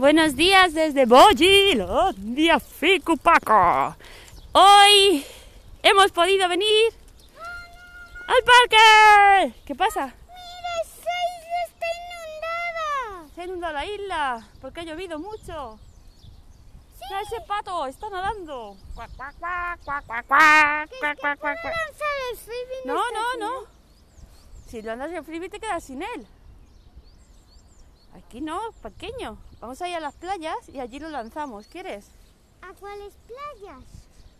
Buenos días desde Bogilandia Ficupaco. Hoy hemos podido venir al parque. ¿Qué pasa? ¡Mira, esa isla está inundada! Se ha inundado la isla porque ha llovido mucho. Mira ese pato, está nadando. Cuac, cuac, cuac, cuac, cuac, cuac, ¿Que cuac, cuac, cuac, puedo cuac. lanzar el frisbee? No, no, aquí, no. Si lo andas en frisbee te quedas sin él. Aquí no, pequeño. Vamos a ir a las playas y allí lo lanzamos. ¿Quieres? ¿A cuáles playas?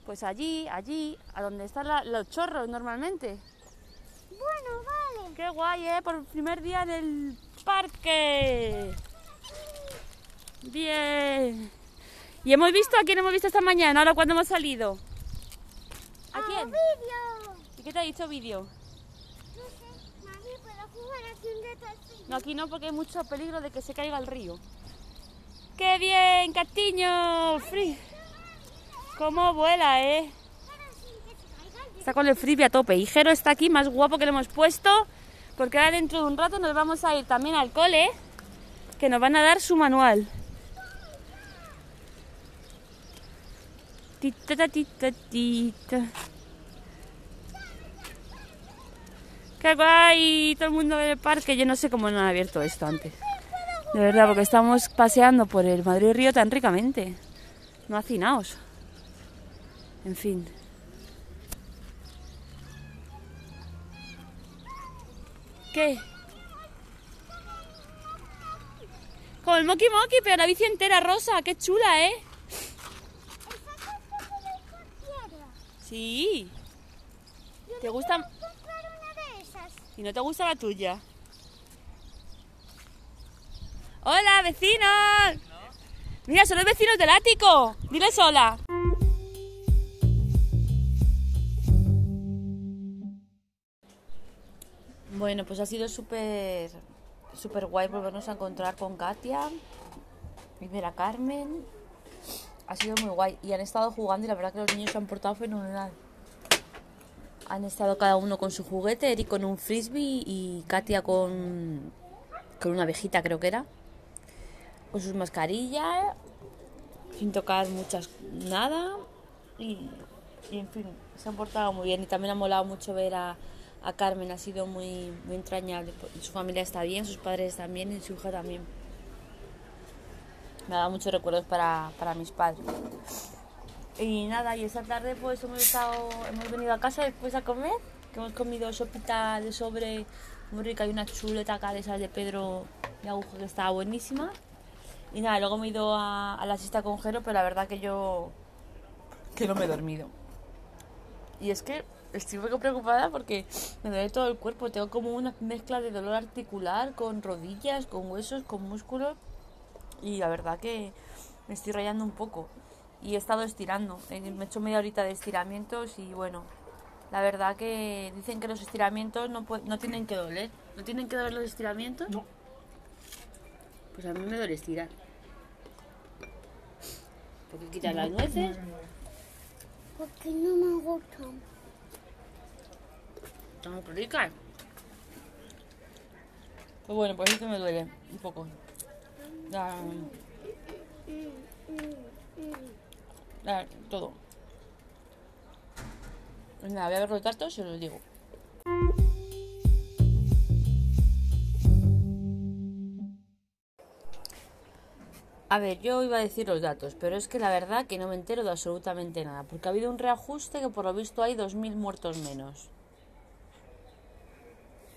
Pues allí, allí, a donde están la- los chorros normalmente. Bueno, vale. Qué guay, ¿eh? Por el primer día en el parque. Bien. ¿Y hemos visto a quién hemos visto esta mañana, ahora cuando hemos salido? ¿A ¡A quién? vídeo! ¿Y qué te ha dicho vídeo? No sé, mami, ¿puedo jugar aquí un al? No, aquí no, porque hay mucho peligro de que se caiga el río. ¡Qué bien, Catiño! Free. ¿Cómo vuela, eh? Está con el frisbee a tope. Y Jero está aquí, más guapo que le hemos puesto, porque ahora dentro de un rato nos vamos a ir también al cole, que nos van a dar su manual. Tita, ta, tita, tita. ¡Qué guay! Todo el mundo en el parque. Yo no sé cómo no han abierto esto antes. De verdad, porque estamos paseando por el Madrid Río tan ricamente. No hacinaos. En fin. ¿Qué? Como el Moki Moki, pero la bici entera rosa. ¡Qué chula, eh! Sí. ¿Te gusta? comprar una de esas. ¿Y no te gusta la tuya? ¡Hola, vecinos! Mira, son los vecinos del ático. Diles hola. Bueno, pues ha sido súper súper guay volvernos a encontrar con Katia y ver a Carmen. Ha sido muy guay y han estado jugando y la verdad que los niños se han portado fenomenal. Han estado cada uno con su juguete, Eric con un frisbee y Katia con, con una abejita creo que era. Con sus mascarillas, sin tocar muchas nada. Y, en fin, se han portado muy bien. Y también ha molado mucho ver a, a Carmen, ha sido muy, muy entrañable. Su familia está bien, sus padres bien y su hija también. Me ha dado muchos recuerdos para, para mis padres. Y nada, y esta tarde pues hemos estado, hemos venido a casa después a comer, que hemos comido sopita de sobre muy rica y una chuleta acá de esas de Pedro de aguja que estaba buenísima. Y nada, luego me he ido a, a la siesta con Jero, pero la verdad que yo que no me he dormido. Y es que estoy un poco preocupada porque me duele todo el cuerpo, tengo como una mezcla de dolor articular con rodillas, con huesos, con músculos y la verdad que me estoy rayando un poco y he estado estirando. Eh, Me he hecho media horita de estiramientos y bueno, la verdad que dicen que los estiramientos no, no tienen que doler. ¿No tienen que doler los estiramientos? No. Pues a mí me duele estirar. Porque quitar las nueces. Porque no me gustan. Están ricas. Pues bueno, pues que me duele un poco. La- la- todo. Pues nada, voy a ver los datos y os los digo. A ver, yo iba a decir los datos, pero es que la verdad que no me entero de absolutamente nada, porque ha habido un reajuste que por lo visto hay 2.000 muertos menos.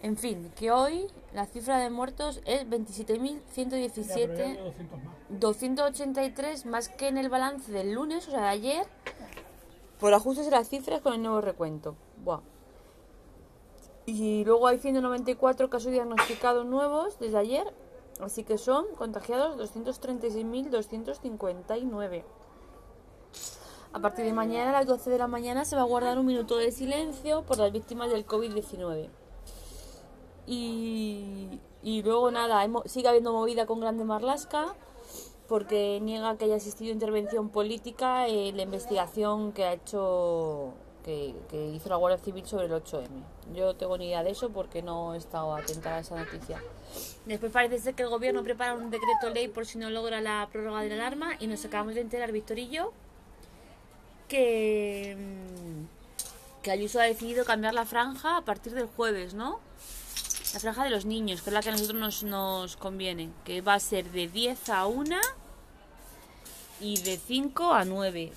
En fin, que hoy la cifra de muertos es 27.117, 283 más que en el balance del lunes, o sea, de ayer, por ajustes de las cifras con el nuevo recuento. Buah. Y luego hay 194 casos diagnosticados nuevos desde ayer, así que son contagiados 236.259. A partir de mañana, a las 12 de la mañana, se va a guardar un minuto de silencio por las víctimas del COVID-19. Y, luego nada, sigue habiendo movida con Grande Marlasca porque niega que haya existido intervención política en la investigación que ha hecho que, hizo la Guardia Civil sobre el 8M. Yo no tengo ni idea de eso porque no he estado atenta a esa noticia. Después parece ser que el gobierno prepara un decreto ley por si no logra la prórroga de la alarma y nos acabamos de enterar, yo, que, mm, que Ayuso ha decidido cambiar la franja a partir del jueves, ¿no? La franja de los niños, que es la que a nosotros nos, nos conviene, que va a ser de 10 a 1 y de 5 a 9.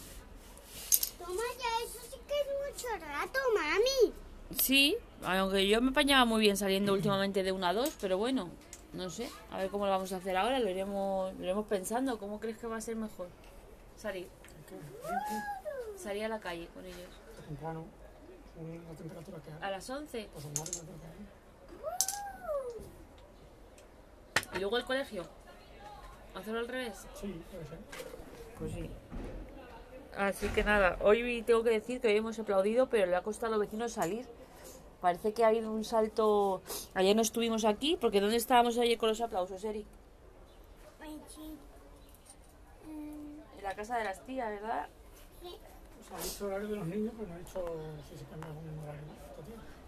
Toma ya, eso sí que es mucho rato, mami. Sí, aunque yo me apañaba muy bien saliendo últimamente de 1 a 2, pero bueno, no sé, a ver cómo lo vamos a hacer ahora, lo iremos, lo iremos pensando, ¿cómo crees que va a ser mejor? Salir, salir a la calle con ellos. temprano, la temperatura que A hay. las 11 Pues normal, yo creo que hay. Y luego el colegio. ¿Hacerlo al revés? Sí, puede ser. Pues sí. Así que nada, hoy tengo que decir que hoy hemos aplaudido, pero le ha costado a los vecinos salir. Parece que ha habido un salto. Ayer no estuvimos aquí, porque ¿dónde estábamos ayer con los aplausos, Eri? Ay, sí. Mm, En la casa de las tías, ¿verdad? sí. O sea, ha dicho el horario de los niños, pero no ha dicho si se cambia algún horario más.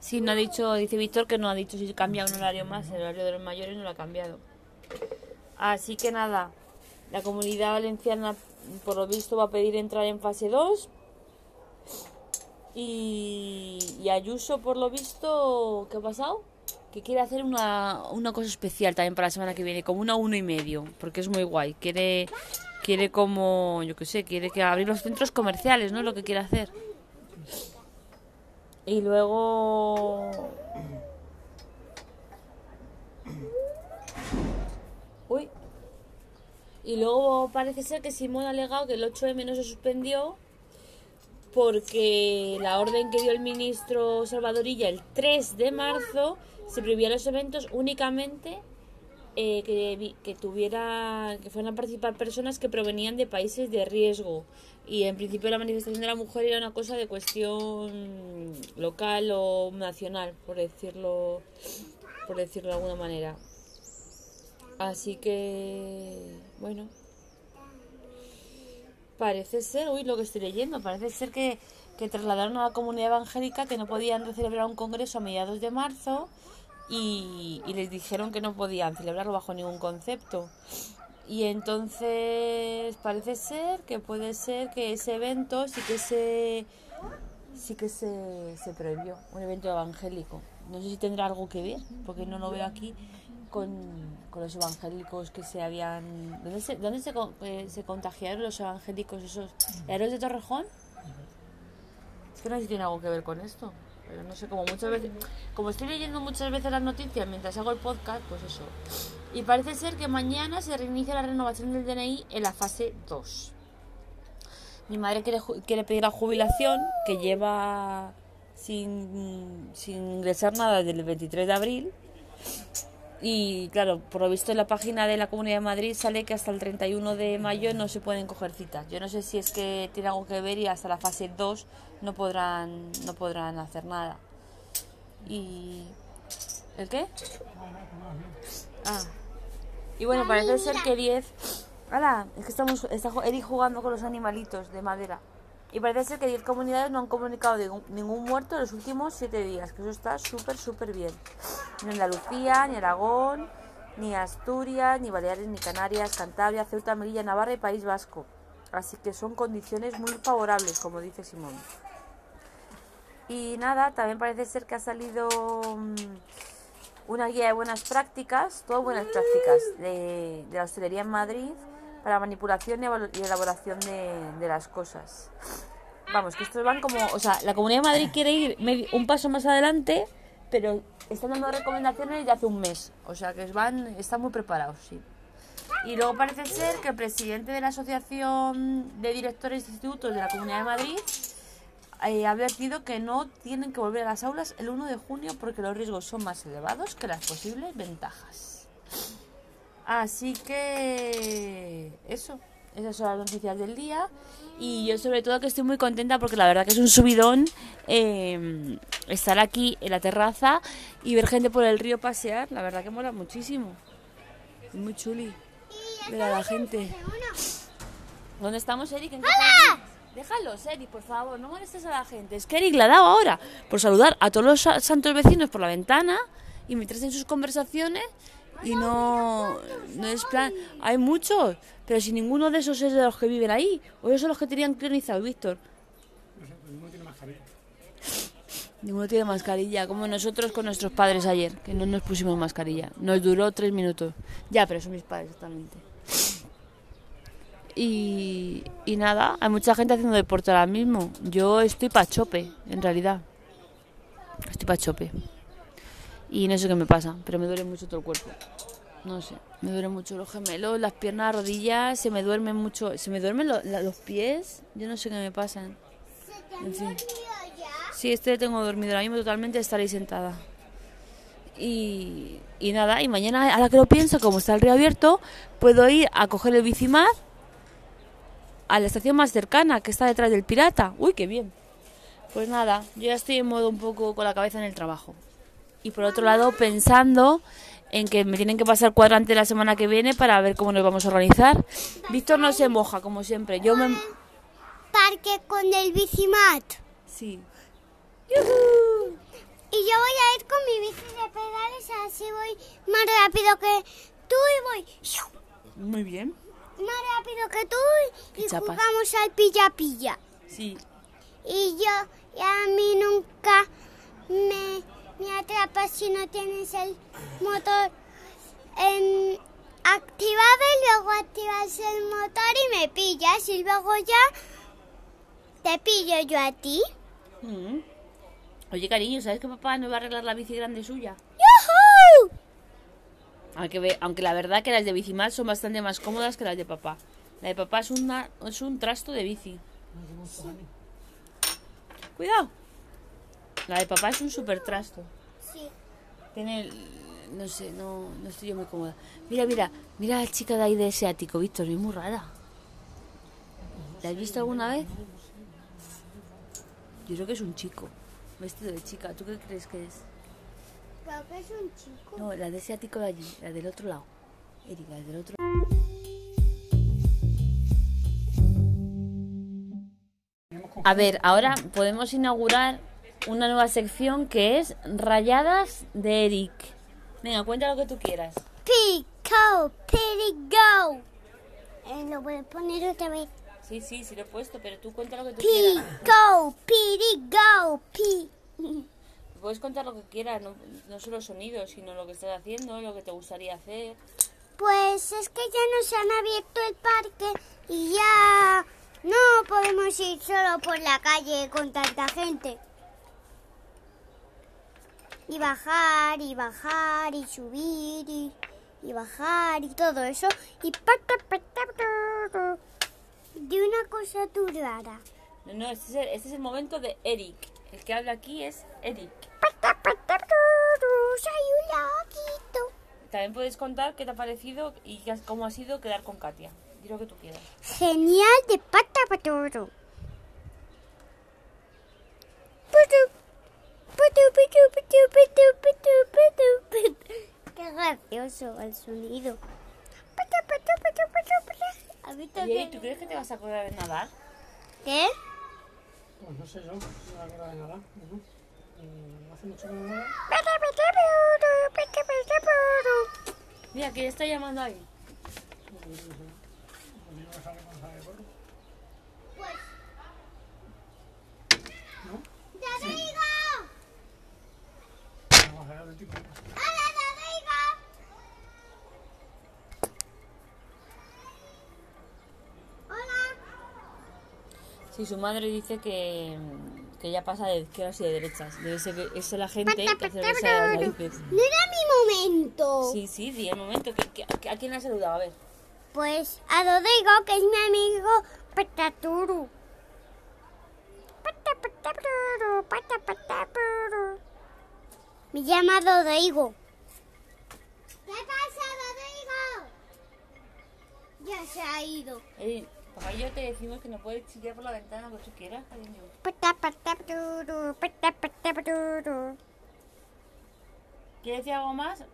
Sí, no ha dicho, dice Víctor que no ha dicho si cambia un horario más, el horario de los mayores no lo ha cambiado. Así que nada, la comunidad valenciana por lo visto va a pedir entrar en fase 2 y, Ayuso por lo visto, ¿qué ha pasado? Que quiere hacer una, una cosa especial también para la semana que viene, como una uno y medio, porque es muy guay. Quiere, quiere como, yo qué sé, quiere que abrir los centros comerciales, ¿no? Lo que quiere hacer. Y luego. Uy. Y luego parece ser que Simón ha alegado que el 8M no se suspendió porque la orden que dio el ministro Salvadorilla el 3 de marzo se prohibía los eventos únicamente eh, que, que tuviera que fueran a participar personas que provenían de países de riesgo. Y en principio la manifestación de la mujer era una cosa de cuestión local o nacional por decirlo por decirlo de alguna manera así que bueno Parece ser, uy, lo que estoy leyendo, parece ser que, que trasladaron a la comunidad evangélica que no podían celebrar un congreso a mediados de marzo y, les dijeron que no podían celebrarlo bajo ningún concepto. Y entonces parece ser que puede ser que ese evento sí que se sí que se, se prohibió, un evento evangélico. No sé si tendrá algo que ver, porque no lo veo aquí con, con los evangélicos que se habían... ¿Dónde se, dónde se, eh, se contagiaron los evangélicos esos? ¿Héroes de Torrejón? Es que no sé si tiene algo que ver con esto. Pero no sé, como muchas veces... Como estoy leyendo muchas veces las noticias mientras hago el podcast, pues eso. Y parece ser que mañana se reinicia la renovación del DNI en la fase 2. Mi madre quiere, quiere pedir la jubilación, que lleva sin, sin ingresar nada desde el 23 de abril. Y claro, por lo visto en la página de la Comunidad de Madrid sale que hasta el 31 de mayo no se pueden coger citas. Yo no sé si es que tiene algo que ver y hasta la fase 2 no podrán, no podrán hacer nada. Y... ¿El qué? Ah. Y bueno, parece ser que 10... ¡Hala! Es que estamos, está ju- Eri jugando con los animalitos de madera. Y parece ser que 10 comunidades no han comunicado ningún muerto en los últimos 7 días, que eso está súper, súper bien. Ni Andalucía, ni Aragón, ni Asturias, ni Baleares, ni Canarias, Cantabria, Ceuta, Melilla, Navarra y País Vasco. Así que son condiciones muy favorables, como dice Simón. Y nada, también parece ser que ha salido mm, una guía de buenas prácticas, todas buenas prácticas de, de la hostelería en Madrid para manipulación y elaboración de, de las cosas. Vamos, que estos van como, o sea, la Comunidad de Madrid quiere ir un paso más adelante, pero están dando recomendaciones de hace un mes, o sea, que van, están muy preparados, sí. Y luego parece ser que el presidente de la Asociación de Directores de Institutos de la Comunidad de Madrid eh, ha advertido que no tienen que volver a las aulas el 1 de junio porque los riesgos son más elevados que las posibles ventajas. Así que eso, esas son las noticias del día. Y yo sobre todo que estoy muy contenta porque la verdad que es un subidón eh, estar aquí en la terraza y ver gente por el río pasear. La verdad que mola muchísimo. Es muy chuli. Ver a la gente. ¿Dónde estamos, Eric? ¿En qué? Déjalos, Eric, por favor, no molestes a la gente. Es que Eric le ha dado ahora por saludar a todos los sa- santos vecinos por la ventana y meterse en sus conversaciones y no, no es plan... Hay muchos, pero si ninguno de esos es de los que viven ahí, o esos son los que tenían clonizado, Víctor. No sé, pues ninguno tiene mascarilla. Ninguno tiene mascarilla, como nosotros con nuestros padres ayer, que no nos pusimos mascarilla. Nos duró tres minutos. Ya, pero son mis padres, exactamente. Y, y nada, hay mucha gente haciendo deporte ahora mismo. Yo estoy pa' chope, en realidad. Estoy pa' chope. Y no sé qué me pasa, pero me duele mucho todo el cuerpo. No sé, me duelen mucho los gemelos, las piernas, rodillas, se me duermen mucho, se me duermen lo- la- los pies, yo no sé qué me pasan. En fin. Sí, este tengo dormido ahora mismo totalmente, estaré sentada. Y, y nada, y mañana, ahora que lo pienso, como está el río abierto, puedo ir a coger el bicimar a la estación más cercana, que está detrás del pirata. Uy, qué bien. Pues nada, yo ya estoy en modo un poco con la cabeza en el trabajo. Y por otro lado, pensando en que me tienen que pasar cuadrante la semana que viene para ver cómo nos vamos a organizar. Víctor no se moja, como siempre. Yo me... Parque con el bicimat. Sí. Y yo voy a ir con mi bici de pedales, así voy más rápido que tú y voy Muy bien. más rápido que tú y chapas. jugamos al pilla-pilla. Sí. Y yo, y a mí nunca me, me atrapas si no tienes el motor en activado y luego activas el motor y me pillas y luego ya te pillo yo a ti. Mm. Oye, cariño, ¿sabes que papá no va a arreglar la bici grande suya? ¡Yujú! Aunque, aunque la verdad que las de bicimal son bastante más cómodas que las de papá. La de papá es, una, es un trasto de bici. Cuidado. La de papá es un super trasto. Sí. Tiene el- No sé, no, no estoy yo muy cómoda. Mira, mira, mira a la chica de ahí de ese ático, Víctor, es muy rara. ¿La has visto alguna vez? Yo creo que es un chico, vestido de chica. ¿Tú qué crees que es? Creo que es un chico. No, la de ese ático de allí, la del otro lado. Erika, la del otro A ver, ahora podemos inaugurar una nueva sección que es Rayadas de Eric. Venga, cuenta lo que tú quieras. Pico, pity, go. Eh, lo voy a poner otra vez. Sí, sí, sí lo he puesto, pero tú cuenta lo que tú quieras. Pico, pity, go, pi. Puedes contar lo que quieras, no, no solo sonidos, sino lo que estás haciendo, lo que te gustaría hacer. Pues es que ya nos han abierto el parque y ya no podemos ir solo por la calle con tanta gente. Y bajar, y bajar, y subir, y, y bajar, y todo eso. Y de una cosa tú rara. No, no, este es, el, este es el momento de Eric. El que habla aquí es Eric. Soy un loquito. También puedes contar qué te ha parecido y cómo ha sido quedar con Katia. Di lo que tú quieras. Genial de pata Qué gracioso el sonido. Putu, putu, putu, putu, putu. ¿Has visto Oye, que- ¿y ¿tú crees que te vas a acordar de nadar? ¿Qué? Pues no sé yo, no me acuerdo de nada. ¿no? Mm, Hace mucho que no nada. Mira, que ya está llamando ahí. Pues yo que sale cuando sale de pueblo. ¿No? ¡Te digo! Vamos a ver el tipo. ¡Hola! Hola. Sí, su madre dice que, que ya pasa de izquierdas y de derechas. Debe ser que es la gente que hace verse a las narices. No era mi momento. Sí, sí, di el momento. ¿Que, que- ¿A quién ha saludado? A ver. Pues a Rodrigo, que es mi amigo Pataturu. Pata, pataturu, pata, pataturu. Me llama Rodrigo. ¿Qué pasa, Rodrigo? Ya se ha ido. Ey, papá y yo te decimos que no puedes chillar por la ventana lo que tú quieras, cariño. ¿Quieres decir algo más? Eh.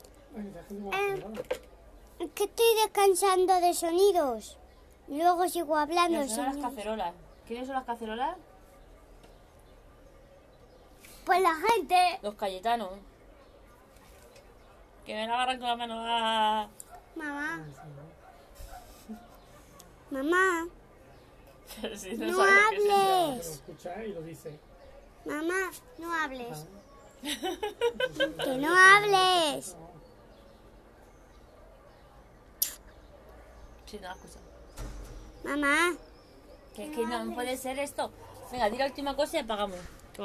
Que estoy descansando de sonidos. Luego sigo hablando. Suenan las cacerolas. ¿Quiénes son las cacerolas? Pues la gente. Los Cayetanos. Que me la agarran con la mano. Ah. Mamá. Mamá. Pero si No. Pero hables. escucha y lo dice. Mamá, no hables. Ah, Que no hables. Sí, no. Mamá. Que, que no puede ser esto. Venga, di la última cosa y apagamos. Que